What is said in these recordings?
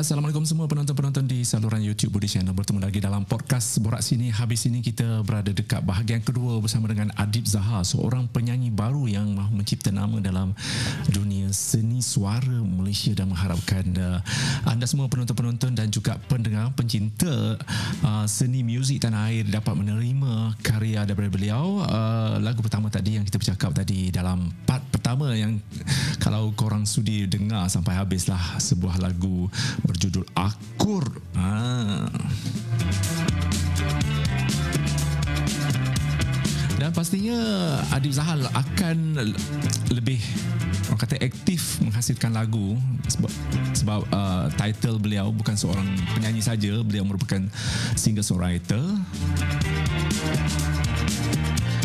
Assalamualaikum semua penonton-penonton di saluran YouTube Budi Channel. Bertemu lagi dalam podcast Borak Sini. Habis ini kita berada dekat bahagian kedua Bersama dengan Adib Zaha Seorang penyanyi baru yang mahu mencipta nama dalam dunia seni suara Malaysia Dan mengharapkan uh, anda semua penonton-penonton Dan juga pendengar pencinta uh, seni muzik tanah air Dapat menerima karya daripada beliau. Uh, Lagu pertama tadi yang kita bercakap tadi Dalam part pertama yang Kalau korang sudi dengar sampai habislah Sebuah lagu berjudul Akur. Ha. Dan pastinya Adib Zahal akan lebih orang kata aktif menghasilkan lagu sebab sebab uh, title beliau bukan seorang penyanyi saja, beliau merupakan singer songwriter.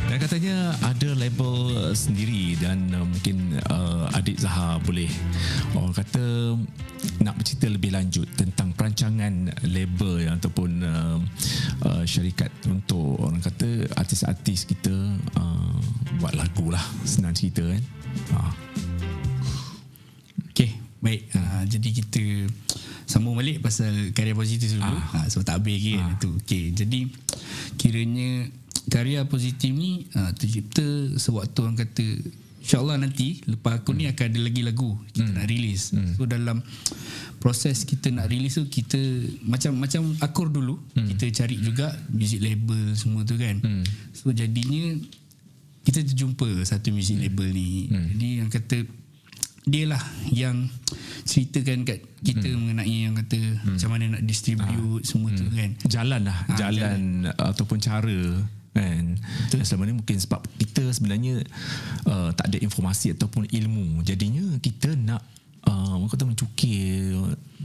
Dan katanya ada label sendiri dan uh, mungkin uh, adik Zaha boleh orang kata nak bercerita lebih lanjut tentang perancangan label yang ataupun uh, uh, syarikat untuk orang kata artis-artis kita uh, buat lagu lah senang cerita kan. Uh. Okay, baik. Uh, jadi kita sambung balik pasal karya positif dulu. Ah. Uh, sebab tak habis lagi Ah. itu. Okay, jadi kiranya karya positif ni uh, tercipta sewaktu orang kata InsyaAllah nanti lepas aku ni akan ada lagi lagu kita nak release. So dalam proses kita nak release tu kita macam macam akur dulu kita cari juga music label semua tu kan. So jadinya kita terjumpa satu music label ni. Hmm. Jadi yang kata dia lah yang ceritakan kat kita hmm. mengenai yang kata hmm. macam mana nak distribute ah. semua hmm. tu kan. jalan lah Ah, jalan, jalan ataupun cara kan Betul. selama ni mungkin sebab kita sebenarnya uh, tak ada informasi ataupun ilmu. Jadinya kita nak uh, orang kata mencukir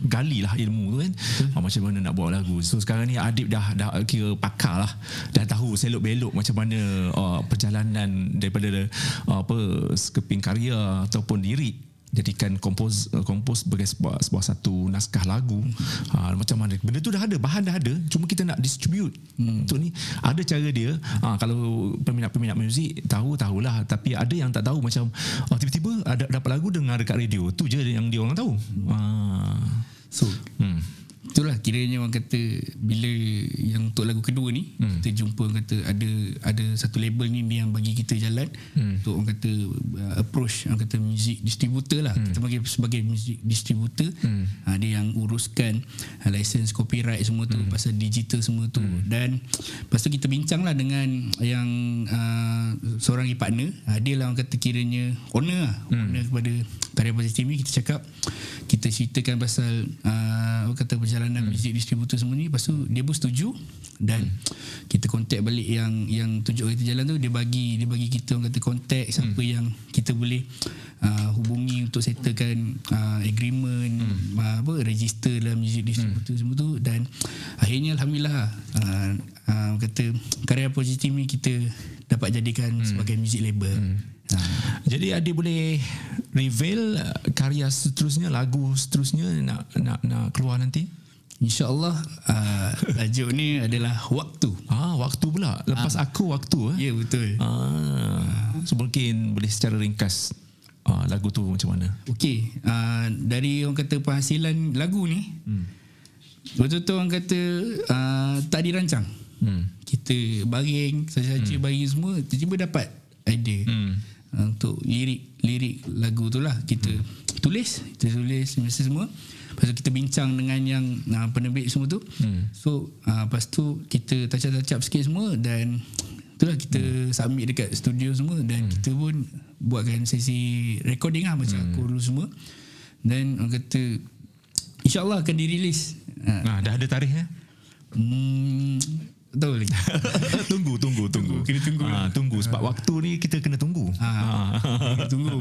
gali lah ilmu tu kan. Uh, macam mana nak buat lagu. So sekarang ni Adib dah dah kira pakar lah. Dah tahu selok belok macam mana uh, perjalanan daripada uh, apa sekeping karya ataupun lirik jadikan kompos kompos sebagai sebuah, sebuah satu naskah lagu. Ha, macam mana benda tu dah ada bahan dah ada cuma kita nak distribute. Hmm. untuk ni? Ada cara dia. Ha, kalau peminat-peminat muzik tahu tahulah. Tapi ada yang tak tahu macam oh, tiba-tiba ada dapat lagu dengar dekat radio. Tu je yang dia orang tahu. Ha. So hmm. Itulah kiranya orang kata bila yang untuk lagu kedua ni hmm. kita jumpa orang kata ada ada satu label ni dia yang bagi kita jalan hmm. untuk orang kata uh, approach orang kata music distributor lah hmm. kita bagi sebagai music distributor hmm. uh, dia yang uruskan uh, license copyright semua tu hmm. pasal digital semua tu hmm. dan lepas tu kita bincang lah dengan yang uh, seorang partner uh, dia lah orang kata kiranya owner lah hmm. owner kepada karya positif ni kita cakap kita ceritakan pasal uh, apa kata perjalanan hmm. muzik distributor semua ni lepas tu dia pun setuju dan hmm. kita contact balik yang yang tunjuk kita jalan tu dia bagi dia bagi kita orang kata contact siapa hmm. yang kita boleh uh, hubungi untuk settlekan uh, agreement hmm. uh, apa register dalam muzik distributor hmm. semua tu dan akhirnya alhamdulillah uh, uh, kata karya positif ni kita dapat jadikan hmm. sebagai music label hmm. Jadi Adik boleh reveal uh, karya seterusnya lagu seterusnya nak nak nak keluar nanti InsyaAllah uh, tajuk ni adalah waktu. Ah, waktu pula. Lepas ah. aku waktu eh. Ya yeah, betul. Ah. So mungkin boleh secara ringkas ah, lagu tu macam mana? Okey, uh, dari orang kata penghasilan lagu ni, hmm. betul-betul orang kata uh, tak dirancang. Hmm. Kita baring, saja-saja hmm. baring semua, tiba-tiba dapat idea. Hmm. Uh, untuk lirik lirik lagu tu lah kita hmm. tulis kita tulis semua lepas tu kita bincang dengan yang uh, penerbit semua tu hmm. so uh, lepas tu kita touch-up sikit semua dan itulah kita hmm. submit dekat studio semua dan hmm. kita pun buatkan sesi recording lah macam hmm. aku semua dan orang kata insyaAllah akan dirilis uh, nah, dah ada tarikh ya? Hmm, tahu tunggu, tunggu, tunggu. Kena tunggu. Ha, tunggu sebab ha. waktu ni kita kena tunggu. Ha. ha. tunggu.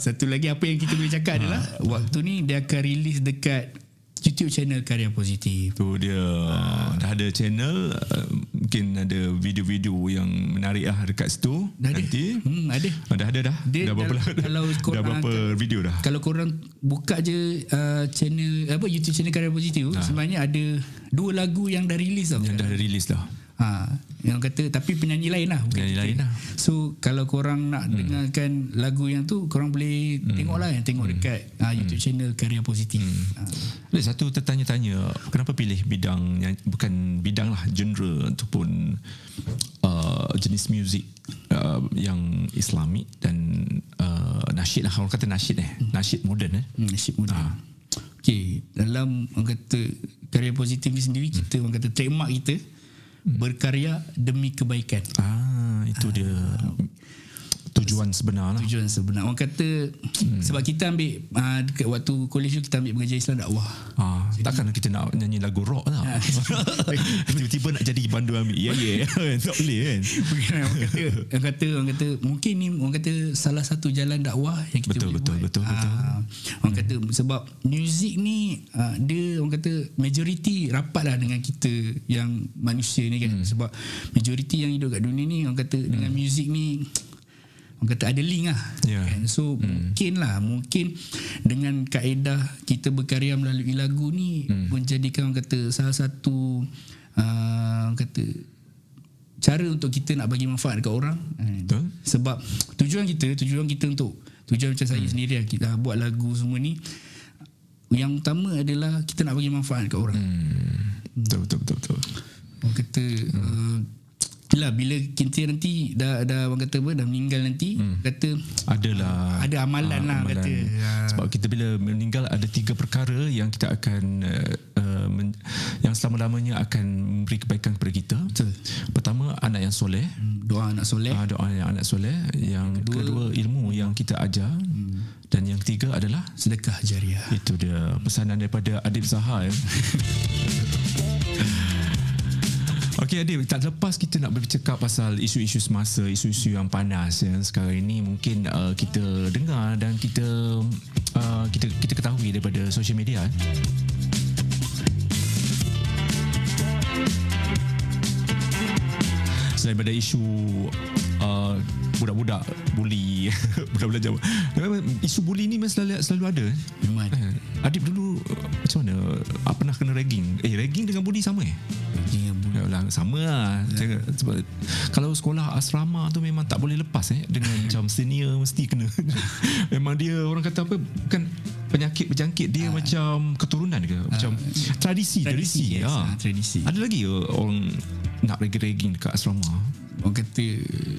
Satu lagi apa yang kita boleh cakap ha. adalah waktu ni dia akan release dekat YouTube channel Karya Positif. Tu dia. Ha. Dah ada channel mungkin ada video-video yang menarik lah dekat situ dah nanti. Ada. Hmm, ada. Ah, dah ada dah. Dia dah berapa dah, kalau korang, dah berapa video dah? Kalau korang buka je uh, channel apa YouTube channel Karya Positif ha. sebenarnya ada dua lagu yang dah release tau. Yang dah release dah. Ha, yang kata tapi penyanyi lain lah. Penyanyi kita. lain lah. So kalau korang nak hmm. dengarkan lagu yang tu, korang boleh hmm. tengok lah yang tengok dekat ha, YouTube channel Karya Positif. Ha. Ada satu tertanya-tanya kenapa pilih bidang yang bukan bidang lah genre ataupun uh, jenis muzik uh, yang Islamik dan uh, nasyid lah orang kata nasyid eh nasyid moden eh Hmm, nasib muda. Ha. Okay, dalam orang kata karya positif ni sendiri kita orang kata trademark kita berkarya demi kebaikan. ah itu dia tujuan sebenar lah Tujuan sebenar. Orang kata hmm. sebab kita ambil uh, dekat waktu college tu kita ambil pengajar Islam dakwah. Ah, takkan kita nak nyanyi lagu rock lah. Tiba-tiba nak jadi bandu ambil. Ya, ya. Tak boleh kan. Bukan, orang kata orang kata orang kata mungkin ni orang kata salah satu jalan dakwah yang kita Betul, boleh betul, buat. betul, betul. Ah, orang kata sebab muzik ni ah, dia orang kata majoriti rapat lah dengan kita yang manusia ni kan Hmm. sebab majoriti yang hidup kat dunia ni orang kata dengan muzik ni orang kata ada link lah Ya. kan? so mungkin lah mungkin dengan kaedah kita berkarya melalui lagu ni Hmm. menjadikan orang kata salah satu uh, orang kata cara untuk kita nak bagi manfaat dekat orang kan? Betul. sebab tujuan kita tujuan kita untuk tujuan macam saya sendiri lah kita buat lagu semua ni yang utama adalah kita nak bagi manfaat dekat orang Hmm. Betul, betul, betul, betul. orang kata hmm. uh, lah bila kita nanti dah dah orang kata apa dah meninggal nanti hmm. kata Adalah ada amalan lah kata Ah. Sebab kita bila meninggal ada tiga perkara yang kita akan uh, men, yang selama-lamanya akan memberi kebaikan kepada kita. Betul. Pertama anak yang soleh, doa anak soleh uh, doa yang anak soleh, yang kedua, kedua ilmu yang kita ajar hmm. dan yang ketiga adalah sedekah jariah itu dia pesanan daripada Adib Zaha ya. Okey Adib, tak lepas kita nak bercakap pasal isu-isu semasa, isu-isu yang panas yang sekarang ini mungkin uh, kita dengar dan kita uh, kita kita ketahui daripada social media. eh. Selain daripada isu uh, budak-budak buli budak-budak Jawa. Memang Isu buli ni memang selalu selalu ada. eh. memang Eh, Adib dulu uh, macam mana? Ah, pernah kena ragging? Eh, ragging dengan buli sama eh? Dia lah, sama lah. Ya. Sebab kalau sekolah asrama tu memang tak boleh lepas eh dengan macam senior mesti kena. memang dia orang kata apa bukan penyakit berjangkit dia macam keturunan ke? Macam tradisi, tradisi. yes, ya. ah, tradisi Ada lagi ke orang nak ragging-ragging dekat asrama? orang kata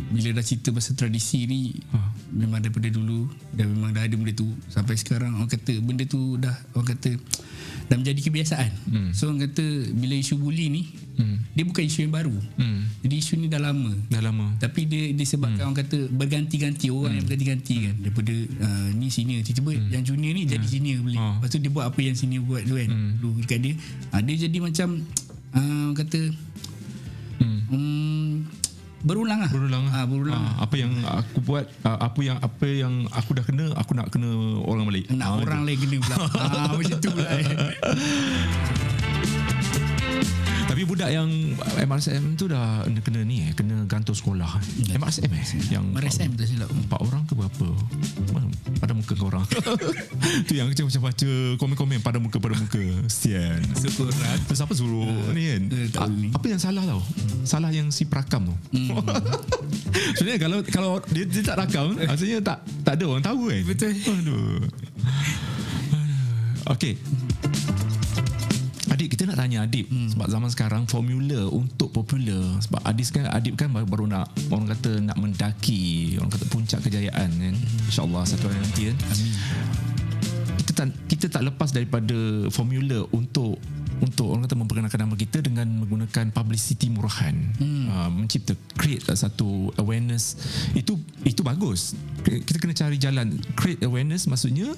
bila dah cerita pasal tradisi ni Ha. memang daripada dulu dan memang dah ada benda tu sampai sekarang orang kata benda tu dah orang kata dah menjadi kebiasaan hmm. so orang kata bila isu buli ni Hmm. dia bukan isu yang baru Hmm. jadi isu ni dah lama Dah lama. tapi dia disebabkan hmm. orang kata berganti-ganti orang hmm. yang berganti-ganti kan daripada uh, ni senior tiba-tiba hmm. yang junior ni jadi senior boleh Ah. lepas tu dia buat apa yang senior buat tu kan hmm. dulu dekat dia uh, dia jadi macam uh, orang kata Hmm. um, berulang lah Berulang lah. Ah, berulang Ah, apa yang aku buat ah, apa yang apa yang aku dah kena aku nak kena orang balik. nak Ah, orang lain kena pula ah, macam tu pula eh. Tapi budak yang MRSM tu dah kena ni eh, kena gantung sekolah. MRSM eh yang MRSM tak silap empat orang ke berapa? Pada muka kau orang. tu yang macam macam baca komen-komen pada muka pada muka. Sian. syukur lah Terus apa suruh ni kan? tak A- apa yang salah tau? Salah yang si perakam tu. Sebenarnya kalau kalau dia, dia tak rakam, maksudnya tak tak ada orang tahu kan? Betul. Aduh. Okey. Adik kita nak tanya Adib hmm. sebab zaman sekarang formula untuk popular sebab Adib kan Adib kan baru, baru nak orang kata nak mendaki orang kata puncak kejayaan kan insyaallah satu hari nanti kan Amin. kita tak kita tak lepas daripada formula untuk untuk orang kata memperkenalkan nama kita dengan menggunakan publicity murahan. Hmm. uh, mencipta create uh, satu awareness. Itu itu bagus. Kita kena cari jalan. Create awareness maksudnya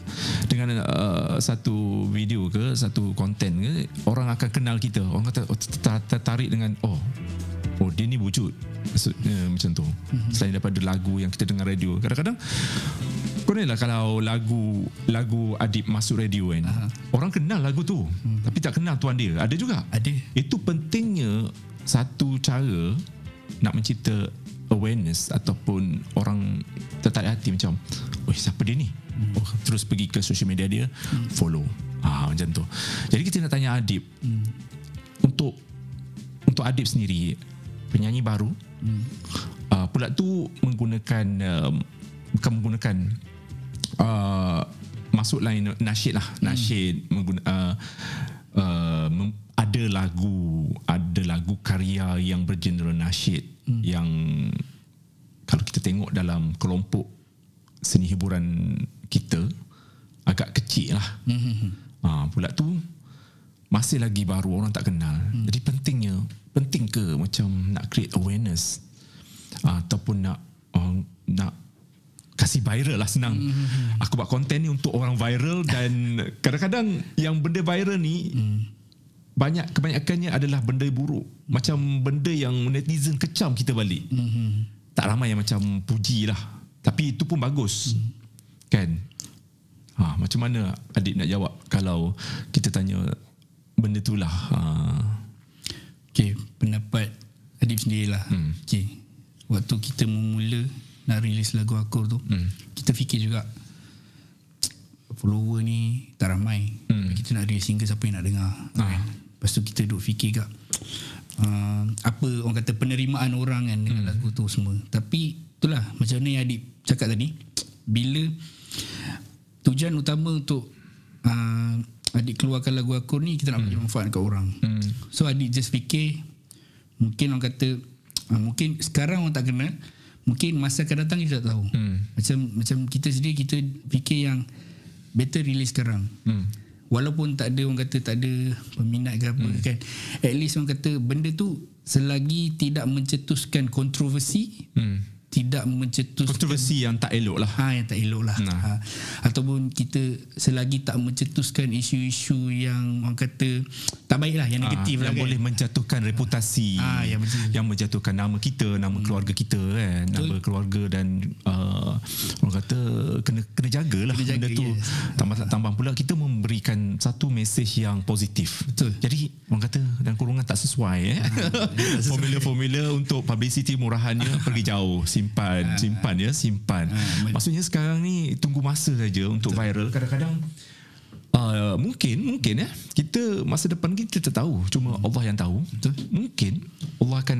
dengan uh, satu video ke satu konten ke orang akan kenal kita. Orang kata oh, ter- tertarik dengan oh oh dia ni wujud maksudnya macam tu. Hmm. selain daripada lagu yang kita dengar radio. Kadang-kadang kau ni lah kalau lagu lagu Adib masuk radio kan. Uh-huh. orang kenal lagu tu hmm. tapi tak kenal tuan dia. Ada juga. Ada. Itu pentingnya satu cara nak mencipta awareness ataupun orang tertarik hati macam oh siapa dia ni? Oh, terus pergi ke social media dia follow. Ah macam tu. Jadi kita nak tanya Adib. Untuk untuk Adib sendiri penyanyi baru hmm. uh, pula tu menggunakan uh, bukan menggunakan uh, masuk lain nasyid lah nasyid hmm. mengguna, uh, uh, mem- ada lagu ada lagu karya yang bergenre nasyid hmm. yang kalau kita tengok dalam kelompok seni hiburan kita agak kecil lah hmm. uh, pula tu masih lagi baru orang tak kenal hmm. jadi pentingnya penting ke macam nak create awareness uh, ataupun nak uh, nak kasih viral lah senang. Mm-hmm. Aku buat konten ni untuk orang viral dan kadang-kadang yang benda viral ni mm. banyak kebanyakannya adalah benda buruk. Macam benda yang netizen kecam kita balik. Mm-hmm. Tak ramai yang macam puji lah. Tapi itu pun bagus. Mm. Kan? Ha, macam mana adik nak jawab kalau kita tanya benda tu lah. Ha. Okay, pendapat adik sendirilah. Mm. Okay. Waktu kita memula nak release lagu aku tu hmm. kita fikir juga follower ni tak ramai hmm. kita nak release single siapa yang nak dengar ah. kan? lepas tu kita duk fikir juga uh, apa orang kata penerimaan orang kan dengan hmm. lagu tu semua tapi itulah macam mana yang adik cakap tadi bila tujuan utama untuk uh, adik keluarkan lagu aku ni kita nak hmm. bagi manfaat kat orang hmm. so adik just fikir mungkin orang kata uh, mungkin sekarang orang tak kenal mungkin masa akan datang kita tak tahu hmm. macam macam kita sendiri kita fikir yang better release sekarang hmm. walaupun tak ada orang kata tak ada peminat ke apa hmm. kan at least orang kata benda tu selagi tidak mencetuskan kontroversi hmm tidak mencetuskan kontroversi yang tak elok lah. Ha yang tak elok lah. Nah. Ha. Ataupun kita selagi tak mencetuskan isu-isu yang orang kata tak baik lah yang negatif ha, lah yang kan. boleh menjatuhkan reputasi. Ha, yang, yang menjatuhkan nama kita, nama hmm. keluarga kita kan, Betul. nama keluarga dan uh, orang kata kena kena jagalah kena jaga, benda tu. Yes. Tambah tambah pula kita memberikan satu mesej yang positif. Betul. Jadi orang kata dan kurungan tak sesuai eh. Ha, formula-formula untuk publicity murahannya pergi jauh simpan ha. simpan ya simpan ha. maksudnya sekarang ni tunggu masa saja untuk Betul. viral kadang-kadang uh, mungkin mungkin ya kita masa depan kita tak tahu cuma hmm. Allah yang tahu Betul. mungkin Allah akan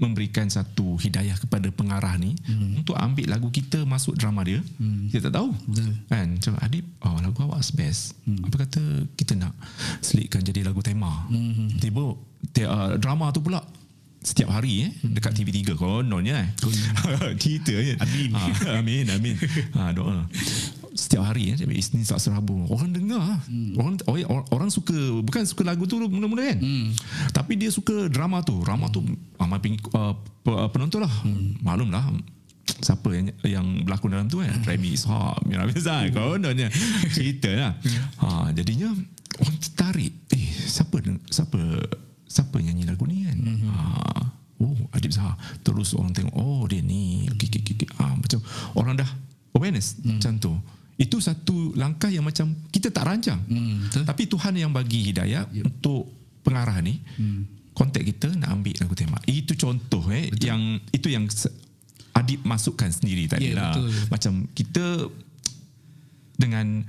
memberikan satu hidayah kepada pengarah ni hmm. untuk ambil lagu kita masuk drama dia hmm. kita tak tahu Betul. kan macam Adib oh, lagu awak best hmm. apa kata kita nak selitkan jadi lagu tema hmm. tiba uh, drama tu pula setiap hari eh dekat TV3 kononnya eh. Kita je. Amin. Ha, amin amin. Ha, doa. Setiap hari eh Isnin tak serabu orang dengar hmm. orang, orang orang suka bukan suka lagu tu mula-mula kan? Hmm. tapi dia suka drama tu. Drama tu ramai uh, penonton lah. Hmm. maklum lah. Siapa yang yang berlakon dalam tu kan hmm. Remy Ishak Mira Bezan kononnya cerita lah. Hmm. ha, jadinya orang tertarik. Eh siapa siapa siapa nyanyi lagu ni kan mm-hmm. ha, oh Adib Zahar terus orang tengok oh dia ni okay, okay, okay. Ha, macam orang dah awareness mm. macam tu itu satu langkah yang macam kita tak rancang mm, tapi Tuhan yang bagi hidayah yep. untuk pengarah ni mm. kontak kita nak ambil lagu tema itu contoh eh betul. yang itu yang Adib masukkan sendiri tadi yeah, lah betul. macam kita dengan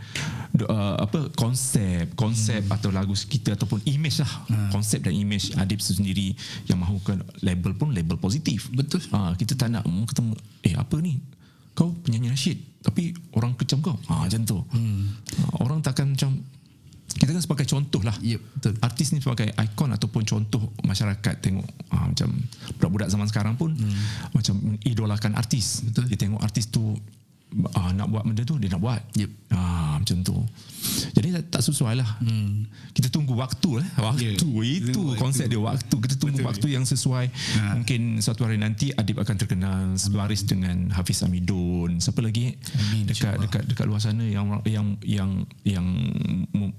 uh, apa konsep konsep hmm. atau lagu kita ataupun image lah hmm. konsep dan image Adib sendiri yang mahukan label pun label positif betul ha, kita tak nak ketemu eh apa ni kau penyanyi nasyid tapi orang kecam kau ha, macam tu hmm. ha, orang takkan macam kita kan sebagai contoh lah yep, betul. artis ni sebagai ikon ataupun contoh masyarakat tengok ha, macam budak-budak zaman sekarang pun hmm. macam idolakan artis betul. dia tengok artis tu uh, nak buat benda tu dia nak buat yep. uh, macam tu jadi tak, tak sesuai lah hmm. kita tunggu waktu eh. waktu yeah. itu waktu. konsep dia waktu kita tunggu Betul. waktu yang sesuai ha. mungkin suatu hari nanti Adib akan terkenal sebaris dengan Hafiz Amidun siapa lagi Amin, dekat dekat dekat luar sana yang yang yang yang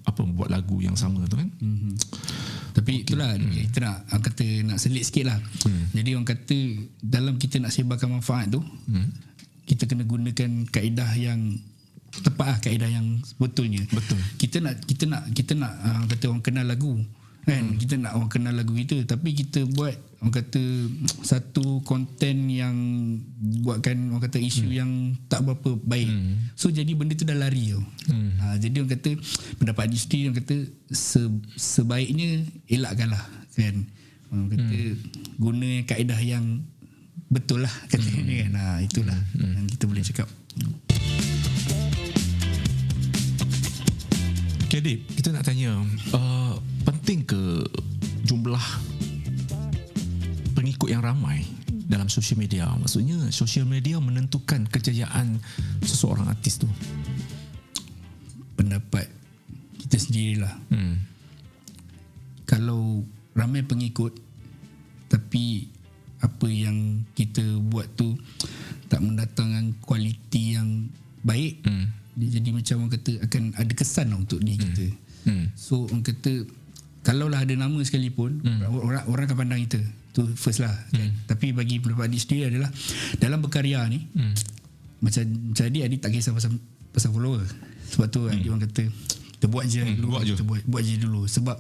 apa buat lagu yang sama tu kan mm-hmm. tapi okay. itulah hmm. kita nak kata nak selit sikit lah hmm. jadi orang kata dalam kita nak sebarkan manfaat tu hmm kita kena gunakan kaedah yang tepat lah kaedah yang sebetulnya betul kita nak kita nak kita nak uh, kata orang kenal lagu kan hmm. kita nak orang kenal lagu kita tapi kita buat orang kata satu konten yang buatkan orang kata isu hmm. yang tak berapa baik hmm. so jadi benda tu dah lari tau hmm. uh, jadi orang kata pendapat Adisti orang kata se, sebaiknya elakkanlah kan orang kata guna kaedah yang betul lah kata hmm. kan ha, itulah hmm. yang kita boleh cakap Okay Dip, kita nak tanya uh, penting ke jumlah pengikut yang ramai dalam sosial media maksudnya sosial media menentukan kejayaan seseorang artis tu pendapat kita sendirilah hmm. kalau ramai pengikut tapi apa yang kita buat tu tak mendatangkan kualiti yang baik Hmm. dia jadi macam orang kata akan ada kesan lah untuk diri kita Hmm. so orang kata kalaulah ada nama sekalipun orang orang akan pandang kita tu first lah kan? tapi bagi pendapat adik sendiri adalah dalam berkarya ni Hmm. macam macam adik adik tak kisah pasal pasal follower sebab tu adik orang kata kita buat je dulu buat je. kita buat, buat je dulu. Sebab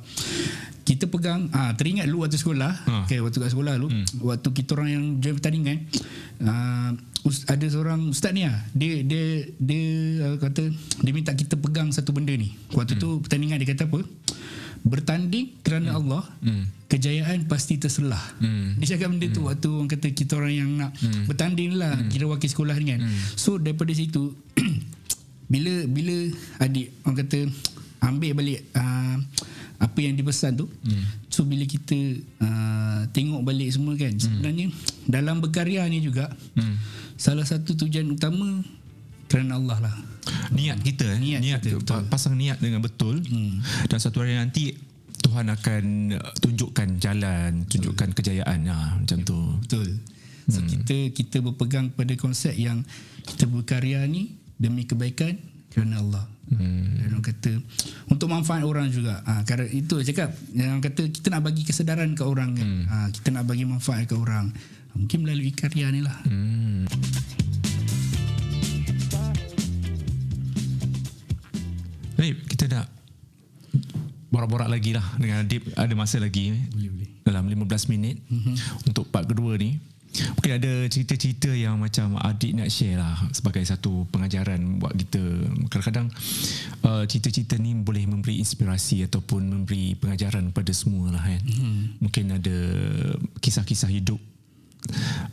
kita pegang ah teringat dulu waktu sekolah. Ha. okay, waktu kat sekolah dulu waktu kita orang yang join pertandingan ah, us- ada seorang ustaz ni ah dia dia dia ah, kata dia minta kita pegang satu benda ni. Waktu tu pertandingan dia kata apa? Bertanding kerana Allah kejayaan pasti terselah. Hmm. dia cakap benda tu waktu orang kata kita orang yang nak bertanding lah kira wakil sekolah ni kan. So daripada situ bila bila adik orang kata ambil balik uh, apa yang dipesan tu. So bila kita uh, tengok balik semua kan sebenarnya dalam berkarya ni juga Hmm. salah satu tujuan utama kerana Allah lah. Niat kita eh? Niat niat kita, pa- pasang niat dengan betul. Hmm. dan satu hari nanti Tuhan akan uh, tunjukkan jalan tunjukkan kejayaan. Ha, macam tu. Betul. So kita kita berpegang pada konsep yang kita berkarya ni demi kebaikan kerana Allah hmm. Dan orang kata untuk manfaat orang juga. Ha, kerana itu saya cakap yang kata kita nak bagi kesedaran ke orang kan. Ha, kita nak bagi manfaat ke orang. Ha, mungkin melalui karya ni lah. Hmm. Baik, kita nak borak-borak lagi lah dengan Adib. Ada masa lagi. Boleh boleh. Dalam 15 minit mm-hmm. untuk part kedua ni. Mungkin ada cerita-cerita yang macam adik nak share lah sebagai satu pengajaran buat kita. Kadang-kadang uh, cerita-cerita ni boleh memberi inspirasi ataupun memberi pengajaran pada semua lah kan. Mm-hmm. Mungkin ada kisah-kisah hidup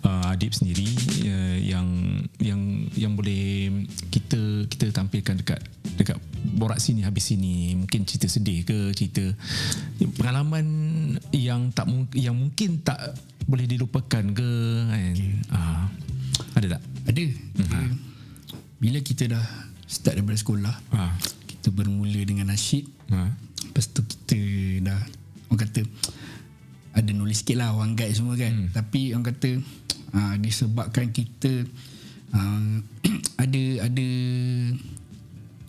uh, Adib sendiri uh, yang yang yang boleh kita kita tampilkan dekat dekat borak sini habis sini. Mungkin cerita sedih ke cerita pengalaman yang tak yang mungkin tak boleh dilupakan ke kan? Uh, ada tak? Ada. Uh, bila kita dah start daripada sekolah, ha. kita bermula dengan nasyid. ha. Lepas tu kita dah orang kata ada nulis sikit lah orang guide semua kan. Hmm. Tapi orang kata uh, disebabkan kita uh, ada ada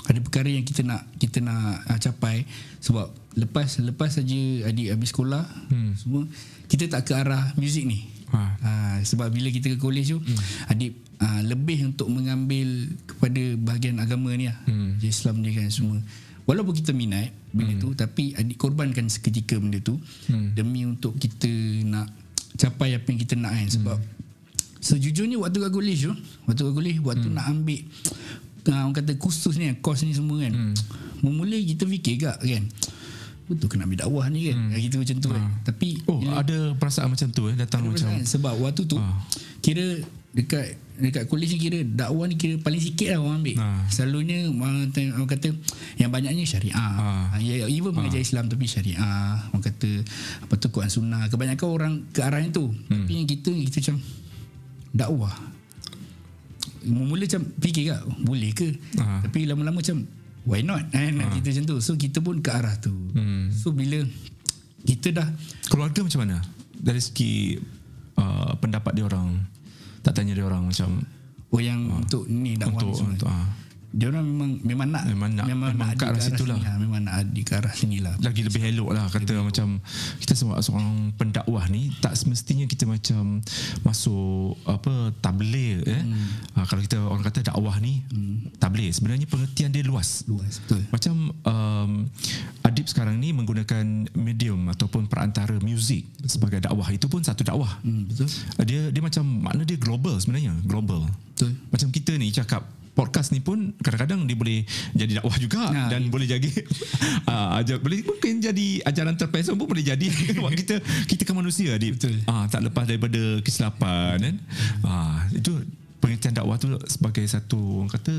ada perkara yang kita nak kita nak uh, capai sebab lepas lepas saja adik habis sekolah hmm. semua kita tak ke arah muzik ni. Ha. Uh, sebab bila kita ke college tu hmm. adik uh, lebih untuk mengambil kepada bahagian agama ni lah. Hmm. Islam ni kan semua. Walaupun kita minat benda tu tapi adik korbankan seketika benda tu Hmm. demi untuk kita nak capai apa yang kita nak kan sebab sejujurnya waktu kat college tu waktu kat college waktu nak ambil uh, orang kata kursus ni kos ni semua kan memula kita fikir gak kan betul kena ambil dakwah ni kan hmm. kita macam tu kan tapi oh ada perasaan macam tu eh datang macam kan? Sebab waktu tu Ah. Kira Dekat Dekat college ni kira Dakwah ni kira Paling sikit lah orang ambil Ah. Selalunya Orang kata, orang kata Yang banyaknya syariah Ah. ah. ya, Even mengajar Islam Tapi syariah Orang kata Apa tu Quran Sunnah Kebanyakan orang Ke arah itu hmm. Tapi yang kita Kita macam Dakwah Mula macam Fikir tak Boleh ke Ah. Tapi lama-lama macam Why not kan Kita macam tu So kita pun ke arah tu Hmm. So bila Kita dah keluarga macam mana dari segi uh, pendapat dia orang tak tanya dia orang macam Oh yang untuk ni dakwah untuk semua. untuk ah. dia orang memang memang nak Memang nak- memang nak ke arah situ lah. ha, memang nak ada ke arah sini lah lagi lebih elok lah kata macam kita sebagai seorang pendakwah ni tak semestinya kita macam masuk apa tabligh eh hmm. Ha, kalau kita orang kata dakwah ni hmm. tabligh sebenarnya pengertian dia luas. Luas betul. Macam um, Adib sekarang ni menggunakan medium ataupun perantara muzik sebagai dakwah. Itu pun satu dakwah. Hmm, betul. Dia dia macam makna dia global sebenarnya. Global. Betul. Macam kita ni cakap podcast ni pun kadang-kadang dia boleh jadi dakwah juga Ha, dan ya. boleh jadi uh, ajar boleh mungkin jadi ajaran terpesong pun boleh jadi. Sebab kita kita kan manusia Adib. Betul. Ah tak lepas daripada kesilapan kan. Ah itu pengertian dakwah tu sebagai satu orang kata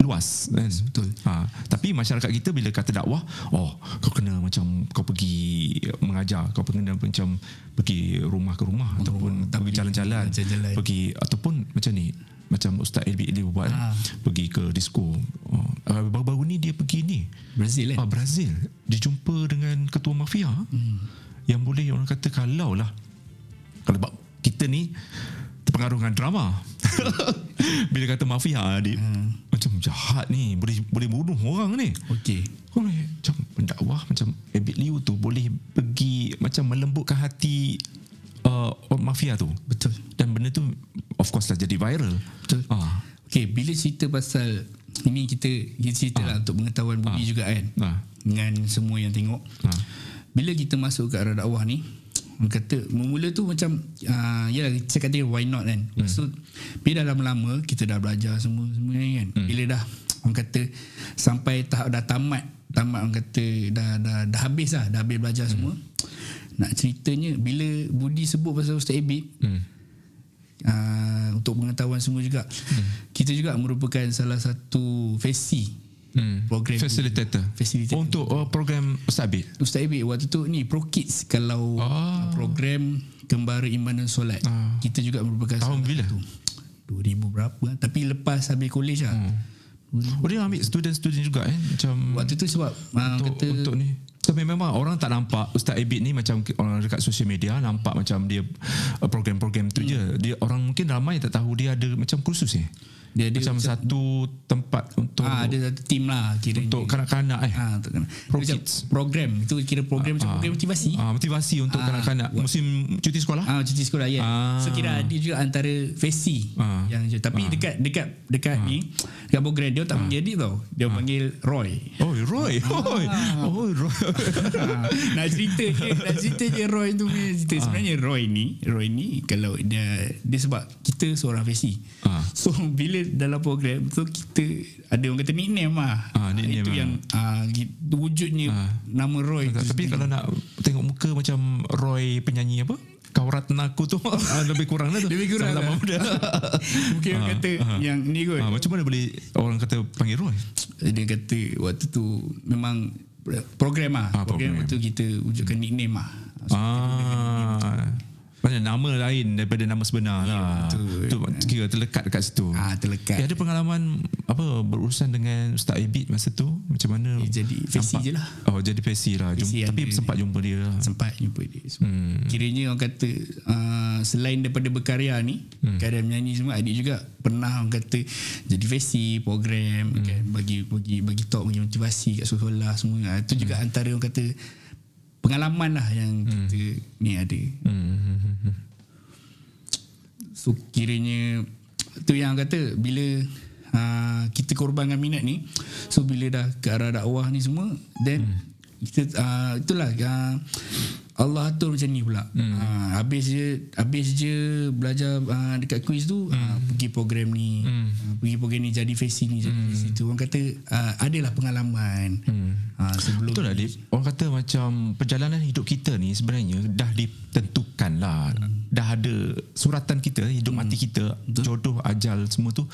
luas kan? Betul. ha, tapi masyarakat kita bila kata dakwah oh kau kena macam kau pergi mengajar kau kena macam pergi rumah ke rumah ataupun pergi jalan-jalan jalan-jalan. pergi ataupun macam ni macam Ustaz Elbi dia buat Ah. pergi ke disco. Oh, ah, baru-baru ni dia pergi ni. Brazil kan ah, Brazil. Dia jumpa dengan ketua mafia. Hmm. yang boleh orang kata kalau lah kalau kita ni terpengaruh dengan drama bila kata mafia dia hmm. macam jahat ni boleh boleh bunuh orang ni Okey boleh macam pendakwah macam Abid Liu tu boleh pergi macam melembutkan hati uh, orang mafia tu Betul dan benda tu of course lah jadi viral Betul. ah. Okey, bila cerita pasal ini kita kita cerita lah untuk pengetahuan budi juga kan. Ah. Dengan semua yang tengok. Ah. Bila kita masuk ke arah dakwah ni, kata memula tu macam uh, yalah saya kata why not kan. Hmm. So bila dah lama-lama kita dah belajar semua semua kan. Hmm. Bila dah orang kata sampai tahap dah tamat, tamat orang kata dah dah dah habis lah, dah habis belajar hmm. semua. Nak ceritanya bila Budi sebut pasal Ustaz Abid, Hmm. uh, untuk pengetahuan semua juga hmm. kita juga merupakan salah satu fesi Hmm. Program tu. facilitator. Facilitator. Oh, untuk uh, program Ustaz Abid. Ustaz Ibik waktu tu ni Pro Kids kalau Ah. program Kembara Iman dan Solat Ah. kita juga merupakan Tahun bila? satu. 2000 berapa tapi lepas habis college lah Hmm. Oh dia ambil student-student juga eh macam waktu tu sebab uh, untuk, kata untuk ni tapi memang orang tak nampak Ustaz Abid ni macam orang dekat social media nampak macam dia uh, program-program tu Hmm. je dia orang mungkin ramai tak tahu dia ada macam kursus eh dia ada macam satu tempat untuk ah, ada satu team lah kira untuk kanak-kanak eh ah, untuk, Pro macam program itu kira program macam program motivasi ah, motivasi untuk Ah, kanak-kanak musim cuti sekolah Ah cuti sekolah ya. Ah. So kira dia juga antara fesi Ah. yang je. Tapi dekat dekat dekat ni dekat program dia tak panggil dia tau. Dia panggil Roy. oh Roy Ah. oh, oh Roy Ha, nak cerita je nak cerita je Roy tu punya cerita Ah. sebenarnya Roy ni Roy ni kalau dia dia sebab kita seorang fesi Ah. so bila dalam program so kita ada orang kata nickname lah. Ah, nickname itu lah. yang gitu, wujudnya nama Roy tu tapi kalau nak tengok muka macam Roy penyanyi apa? Kauratna aku tu. Lebih kurang lah tu. Lebih kurang lah. muda. Mungkin orang kata yang ni kot ah, macam mana boleh orang kata panggil Roy? Dia kata waktu tu memang program lah. Ah, program, program. waktu kita wujudkan nickname lah. Ah. Maksudnya nama lain daripada nama sebenar lah. betul. Tu kira terlekat dekat situ. ah terlekat Eh, ada pengalaman apa berurusan dengan Ustaz Abid masa tu macam mana? Eh, jadi nampak? je lah. Oh jadi fesi lah. Jum, tapi ada- sempat jumpa dia lah. sempat jumpa dia Hmm. kiranya orang kata uh, selain daripada berkarya ni hmm. keadaan menyanyi semua adik juga pernah orang kata jadi fesi program hmm. kan bagi bagi bagi talk bagi motivasi kat sekolah semua Ah, itu juga antara orang kata pengalaman lah yang hmm. kita ni ada Hmm. so kiranya tu yang kata bila uh, kita korbankan minat ni so bila dah ke arah dakwah ni semua then hmm. kita uh, itulah uh, Allah atur macam ni pula hmm. uh, habis je habis je belajar uh, dekat quiz tu hmm. uh, pergi program ni hmm. uh, pergi program ni jadi face ni jadi hmm. face tu orang kata uh, adalah pengalaman hmm. uh, sebelum Betul lah Dip Orang kata macam Perjalanan hidup kita ni Sebenarnya Dah ditentukan lah hmm. Dah ada Suratan kita Hidup Hmm. mati kita Jodoh ajal Semua tu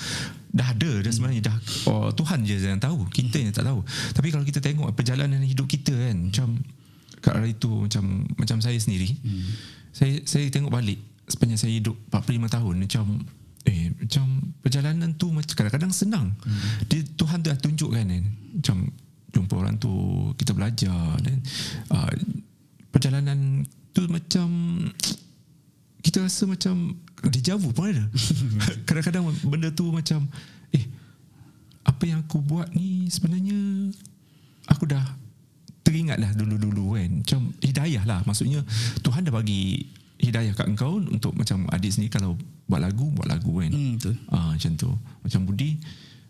Dah ada Dah sebenarnya dah oh, Tuhan je yang tahu Kita yang tak tahu Tapi kalau kita tengok Perjalanan hidup kita kan Macam Kat arah itu Macam Macam saya sendiri hmm. Saya saya tengok balik Sepanjang saya hidup 45 tahun Macam Eh macam Perjalanan tu macam Kadang-kadang senang hmm. Dia, Tuhan dah tunjukkan kan Macam jumpa orang tu kita belajar dan uh, perjalanan tu macam kita rasa macam dejavu pun ada kadang-kadang benda tu macam eh apa yang aku buat ni sebenarnya aku dah teringat lah dulu-dulu kan macam hidayah lah maksudnya Tuhan dah bagi hidayah kat engkau untuk macam adik sendiri kalau buat lagu buat lagu kan hmm, betul Ah macam tu. Macam Budi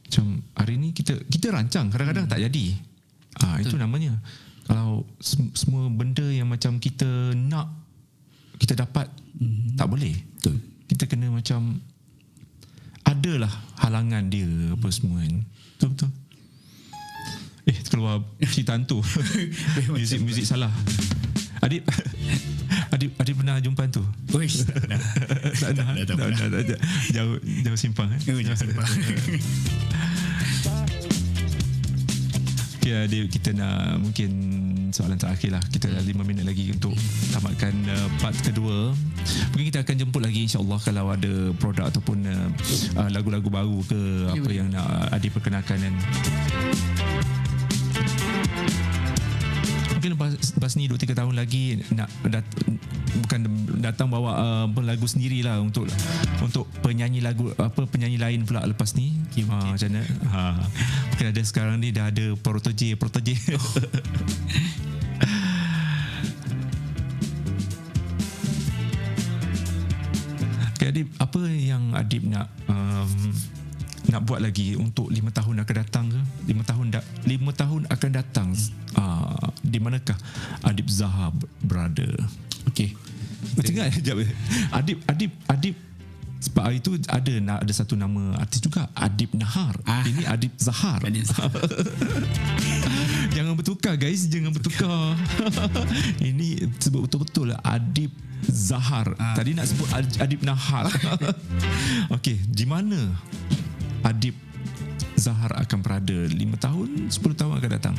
macam hari ni kita kita rancang kadang-kadang hmm. tak jadi. Ah itu namanya. Kalau sem- semua benda yang macam kita nak kita dapat hmm. tak boleh. betul Kita kena macam ada adalah halangan dia apa semua kan. Betul betul. Eh keluar cerita hantu. muzik muzik salah. Adib Adib Adib pernah jumpa hantu? Uish, tak pernah. tak pernah. tak pernah. Jauh jauh simpang eh. Jangan sembah. Okay, Adib kita nak mungkin soalan terakhir lah. Kita dah 5 minit lagi untuk tamatkan uh, part kedua. Mungkin kita akan jemput lagi insyaAllah kalau ada produk ataupun uh, uh, lagu-lagu baru ke apa yang nak Adib perkenalkan kan. Mungkin lepas, lepas ni 2-3 tahun lagi nak dat, bukan datang bawa uh, lagu sendiri lah untuk untuk penyanyi lagu apa penyanyi lain pula lepas ni okay, ha, macam mana ha, mungkin ada sekarang ni dah ada protege protege. Okay, Adib apa yang Adib nak um, nak buat lagi untuk lima tahun akan datang ke? Lima tahun da- lima tahun akan datang uh, di manakah Adib Zaha berada? Okey. Macam kan? Sekejap. Adib, Adib, Adib sebab hari itu ada ada satu nama artis juga Adib Nahar. Ah. Ini Adib Zahar. Adib jangan bertukar guys, jangan bertukar. Ini sebut betul-betul lah Adib Zahar. Ah. Tadi nak sebut Ad- Adib Nahar. Okey, di mana Adib Zahar akan berada 5 tahun, 10 tahun akan datang?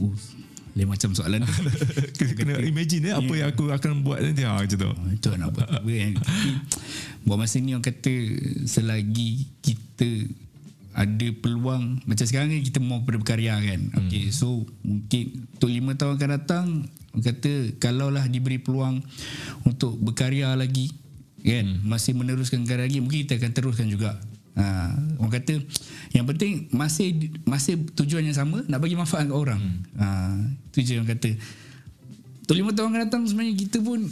Uh, lain macam soalan tu. Kena, kena imagine eh, apa yang aku akan buat nanti. Ha, macam tu. Oh, Itu nak buat apa kan Tapi Buat masa ni orang kata Selagi kita ada peluang macam sekarang ni kita mau berkarya kan okay, so mungkin untuk lima tahun akan datang orang kata kalaulah diberi peluang untuk berkarya lagi kan? Masih meneruskan karya lagi mungkin kita akan teruskan juga. Ha, orang kata yang penting masih masih tujuan yang sama nak bagi manfaat ke orang. Ha, tu je orang kata. Untuk lima tahun akan datang sebenarnya kita pun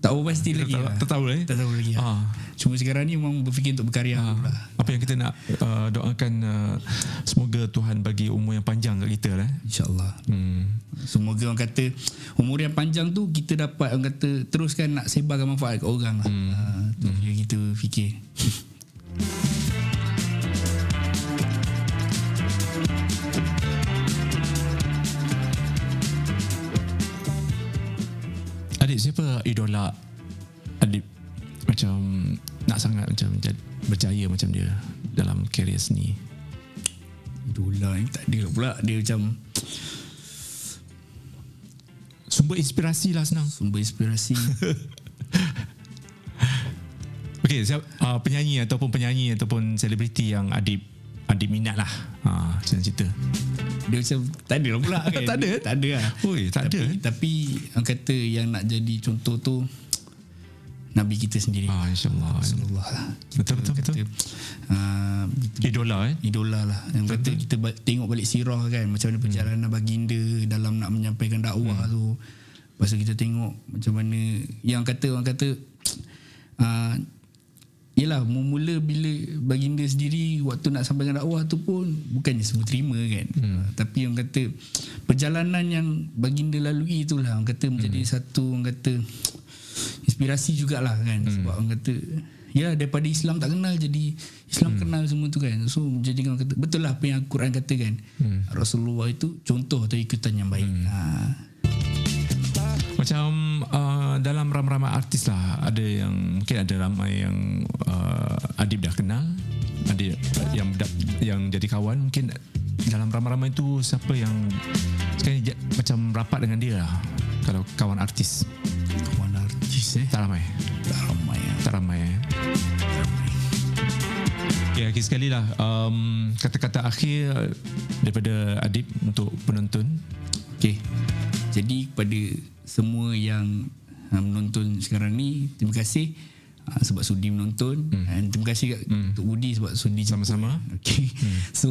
tak tahu pasti lagi Tak, lah. tak tahu eh. Tak tahu lagi lah. Ah. Cuma sekarang ni memang berfikir untuk berkarya Ha, lah. apa yang kita nak uh, doakan uh, semoga Tuhan bagi umur yang panjang kat kita lah. eh. InsyaAllah. Hmm. Semoga orang kata umur yang panjang tu kita dapat orang kata teruskan nak sebarkan manfaat ke orang lah. Hmm. Ha, tu hmm. yang kita fikir. siapa idola adik macam nak sangat macam berjaya macam dia dalam karier seni. Idola ni tak ada pula. Dia macam Sumber inspirasi lah senang. sumber inspirasi. Okey, siap uh, penyanyi ataupun penyanyi ataupun selebriti yang adik adik minat lah. Ha, macam cerita. Dia macam tak ada lah pula kan. Tak ada? Tak ada lah. Oi, tak tapi, ada. Tapi orang kata yang nak jadi contoh tu Nabi kita sendiri. Ah, insya-Allah. Rasulullah lah. Betul betul betul. Kata, uh, Idola eh. idola lah yang kata kita ba- tengok balik sirah kan macam mana perjalanan baginda dalam nak menyampaikan dakwah hmm. tu lepas tu kita tengok macam mana yang kata orang kata uh, Yelah mula bila baginda sendiri waktu nak sampaikan dakwah tu pun bukannya semua terima kan hmm. tapi orang kata perjalanan yang baginda lalui itulah orang kata menjadi satu orang kata inspirasi jugalah kan hmm. sebab orang kata ya daripada Islam tak kenal jadi Islam hmm. kenal semua tu kan so jadi orang kata betul lah apa yang Al-Quran kata kan hmm. Rasulullah itu contoh atau ikutan yang baik hmm. ha. Macam uh, dalam ramai-ramai artis lah. Ada yang mungkin ada ramai yang uh, Adib dah kenal, ada yang da- yang jadi kawan. Mungkin dalam ramai-ramai itu siapa yang sekarang macam rapat dengan dia lah. Kalau kawan artis. Kawan artis eh? Tak ramai. Tak ramai ya. tak ramai eh. Okay, akhir sekali lah. Um, kata-kata akhir daripada Adib untuk penonton. Okey. Jadi kepada semua yang uh, menonton sekarang ni, terima kasih uh, sebab sudi menonton hmm. dan terima kasih hmm. untuk Budi sebab sudi. Sama-sama. Okey. Hmm. So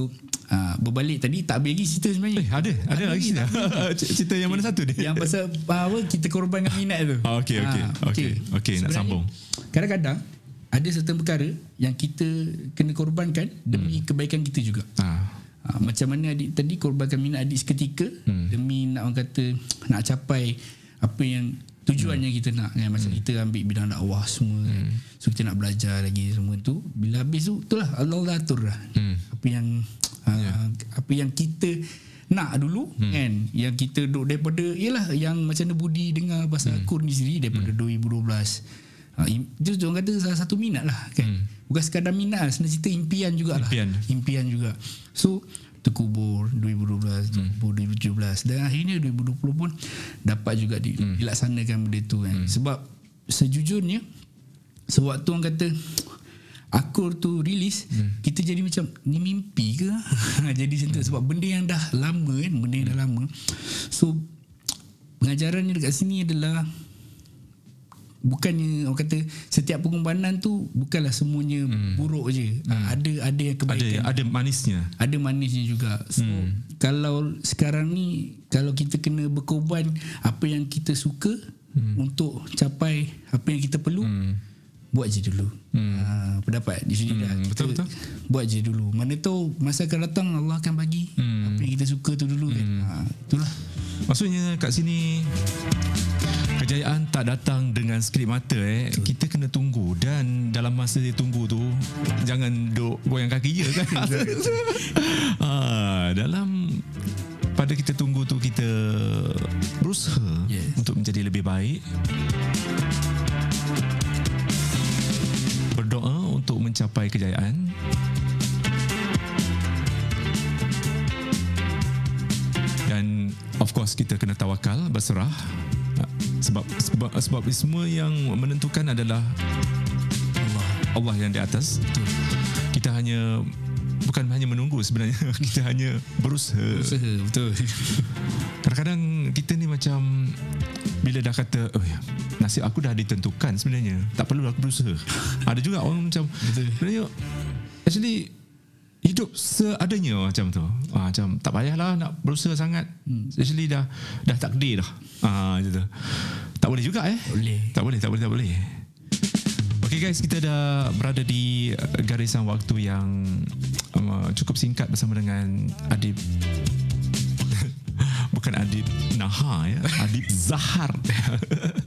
uh, berbalik tadi tak habis lagi cerita sebenarnya. eh ada ada lagi cerita cerita yang mana satu dia Yang pasal uh, apa kita korbankan minat tu. Ah, okey, okey. Okey, okey, nak sambung. Kadang-kadang ada certain perkara yang kita kena korbankan demi hmm. kebaikan kita juga. ah. Ha, macam mana adik tadi korbankan minat adik seketika hmm. demi nak orang kata nak capai apa yang tujuannya kita nak kan macam kita ambil bidang dakwah semua kan. so kita nak belajar lagi semua tu bila habis tu itulah Allah dah atur lah apa yang uh, apa yang kita nak dulu hmm. kan yang kita duk daripada yalah yang macam mana Budi dengar pasal hmm. kur ni sendiri daripada hmm. 2012 Ha, itu orang kata salah satu minat lah kan. Hmm. Bukan sekadar minat lah. Sebenarnya cerita impian jugalah. Impian. Impian juga. So terkubur 2012, terkubur hmm. 2017 dan akhirnya 2020 pun dapat juga di, hmm. dilaksanakan benda tu kan. Hmm. Sebab sejujurnya sewaktu orang kata akur tu rilis hmm. kita jadi macam ni mimpi ke jadi macam tu hmm. sebab benda yang dah lama kan benda yang dah lama so pengajarannya dekat sini adalah bukannya orang kata setiap pengorbanan tu bukanlah semuanya hmm. buruk je hmm. ada ada yang kebaikan ada ada manisnya ada manisnya juga so hmm. kalau sekarang ni kalau kita kena berkorban apa yang kita suka hmm. untuk capai apa yang kita perlu hmm. buat je dulu hmm. ha, pendapat di sini hmm. dah betul betul buat je dulu mana tahu masa akan datang Allah akan bagi hmm. apa yang kita suka tu dulu kan hmm. ha, itulah maksudnya kat sini kejayaan tak datang dengan skrip mata eh. Betul. kita kena tunggu. Dan dalam masa dia tunggu tu jangan duk goyang kaki je kan? Ha, dalam pada kita tunggu tu kita berusaha yes. untuk menjadi lebih baik. Berdoa untuk mencapai kejayaan. Dan of course kita kena tawakal berserah sebab sebab sebab semua yang menentukan adalah Allah. Allah yang di atas. Betul. Kita hanya bukan hanya menunggu sebenarnya kita hanya berusaha. Berusaha betul. Kadang-kadang kita ni macam bila dah kata oh ya nasib aku dah ditentukan sebenarnya tak perlu aku berusaha. Ada juga orang macam betul. Sebenarnya actually hidup seadanya macam tu. Ah, macam tak payahlah nak berusaha sangat. Hmm. Actually dah dah takdir dah. Ah gitu. Tak boleh juga eh? Boleh. Tak boleh, tak boleh, tak boleh. Okay guys, kita dah berada di garisan waktu yang um, cukup singkat bersama dengan Adib bukan Adib Naha ya, Adib Zahar.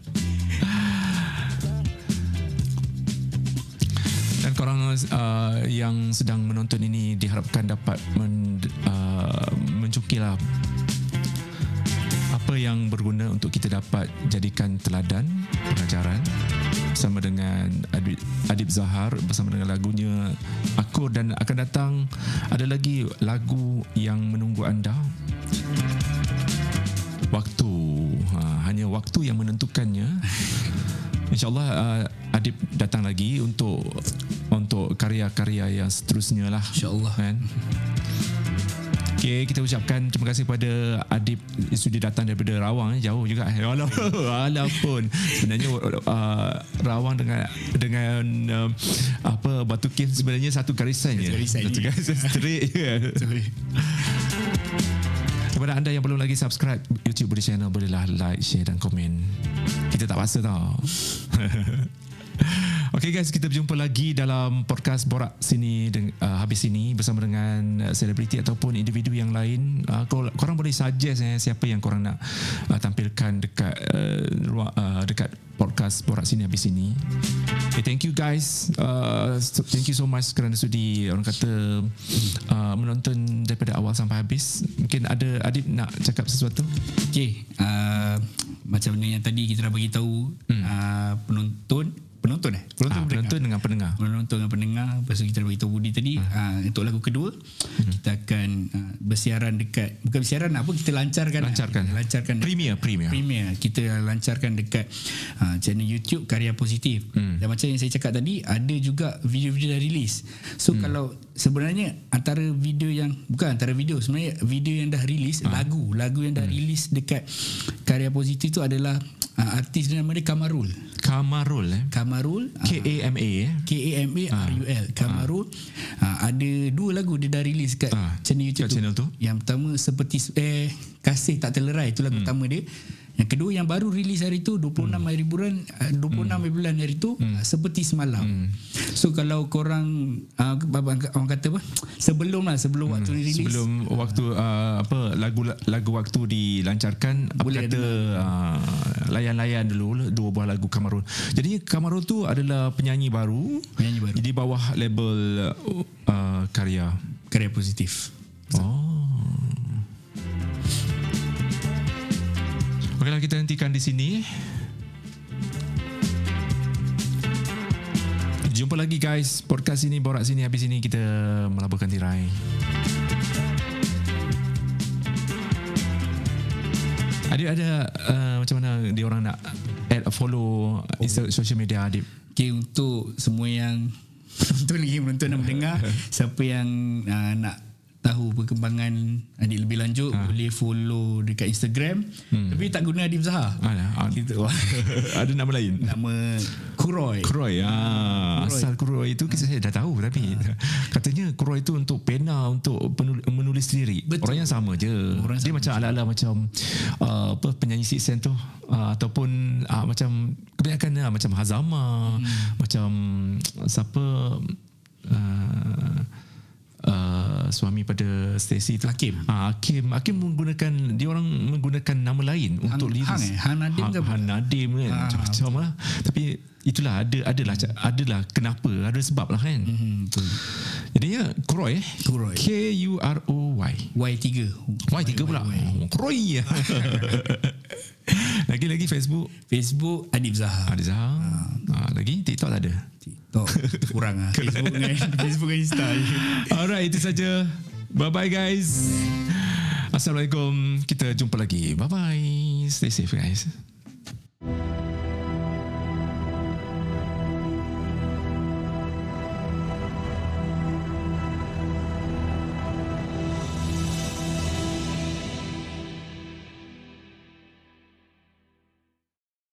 uh, yang sedang menonton ini diharapkan dapat men, uh, mencukilah apa yang berguna untuk kita dapat jadikan teladan pengajaran bersama dengan Adib, Adib Zahar bersama dengan lagunya Akur. Dan akan datang ada lagi lagu yang menunggu anda. Waktu. Ha, hanya waktu yang menentukannya. InsyaAllah uh, Adib datang lagi untuk untuk karya-karya yang seterusnya lah. InsyaAllah. Kan? Okay, kita ucapkan terima kasih kepada Adib sudah datang daripada Rawang. Eh. Jauh juga. Alah, alah pun. Sebenarnya uh, Rawang dengan dengan uh, apa Batu Cave sebenarnya satu garisan je. Satu garisan straight je. Kepada anda yang belum lagi subscribe YouTube Budi Channel, bolehlah like, share dan komen kita tak paksa tau Okay guys, kita berjumpa lagi dalam podcast Borak sini uh, habis ini bersama dengan selebriti ataupun individu yang lain. Uh, korang boleh suggest eh, siapa yang korang nak uh, tampilkan dekat uh, uh, dekat podcast Borak sini habis ini. Okay, thank you guys. Uh, thank you so much kerana sudi orang kata uh, menonton daripada awal sampai habis. Mungkin ada Adib nak cakap sesuatu? Okay, uh, macam mana yang tadi kita dah bagi tahu hmm. uh, penonton penonton eh penonton, ah, penonton dengan pendengar penonton dengan pendengar lepas tu kita beritahu Budi tadi hmm. uh, untuk lagu kedua hmm. kita akan uh, bersiaran dekat bukan bersiaran apa kita lancarkan lancarkan lah. lancarkan premier premier premier kita lancarkan dekat uh, channel YouTube Karya Positif hmm. dan macam yang saya cakap tadi ada juga video-video dah rilis so hmm. kalau sebenarnya antara video yang bukan antara video sebenarnya video yang dah rilis ha. lagu lagu yang dah hmm. rilis dekat Karya Positif tu adalah uh, artis nama dia Kamarul Kamarul eh Kamarul K A M A eh K A M A R U L Kamarul ha. uh, ada dua lagu dia dah release kat ha. channel YouTube kat channel tu. yang pertama seperti eh kasih tak terlerai itu lagu hmm. pertama dia Yang kedua yang baru release hari tu 26 Hmm. hari bulan uh, 26 hari bulan hari tu uh, seperti semalam. So kalau korang uh, orang kata apa? Sebelum lah sebelum waktu ni release. Hmm. Sebelum waktu uh, apa lagu lagu waktu dilancarkan apa Boleh kata uh, layan-layan dulu dua buah lagu Kamarul. Jadinya Kamarul tu adalah penyanyi baru Penyanyi baru. di bawah label uh, karya. karya positif. Oh. Okeylah kita hentikan di sini. Jumpa lagi guys. Podcast ini Borak sini Habis ini kita Melaburkan tirai. Adib ada uh, Macam mana Dia orang nak Add follow Insta, Social media Adib Okay untuk semua yang Untuk lagi menonton dan mendengar Siapa yang uh, nak tahu perkembangan adik lebih lanjut ha. boleh follow dekat Instagram. Hmm. tapi tak guna Adib Zahar. Kita ada nama lain? Nama Kuroy. Kroy ah, Asal Kroy itu kita saya dah tahu Tapi Katanya Kroy itu untuk pena Untuk penul- menulis lirik Betul. Orang yang sama je. Orang Dia macam ala-ala macam uh, apa Penyanyi Six Sense tu uh, Ataupun uh, Macam Kebanyakan uh, Macam Hazama Hmm. Macam Siapa uh, Uh, suami pada Stacy tu Hakim. Ah, Hakim. Hakim menggunakan dia orang menggunakan nama lain untuk lirik Hang eh? Han Nadim ke apa? Han Nadim kan? Ah, macam-macam lah. Tapi itulah ada adalah adalah kenapa ada sebab lah kan? Hmm, betul. Jadinya Kroy. Eh Kroy. K U R O Y. Y3 Y tiga pula? Oh, Kroy. Lagi-lagi Facebook? Facebook Adib Zahar. Ada Zahar. Ah, lagi? TikTok tak ada TikTok Kurang lah Facebook dengan Facebook dengan Insta. Alright itu saja. Bye bye guys. Assalamualaikum. Kita jumpa lagi. Bye bye Stay safe guys.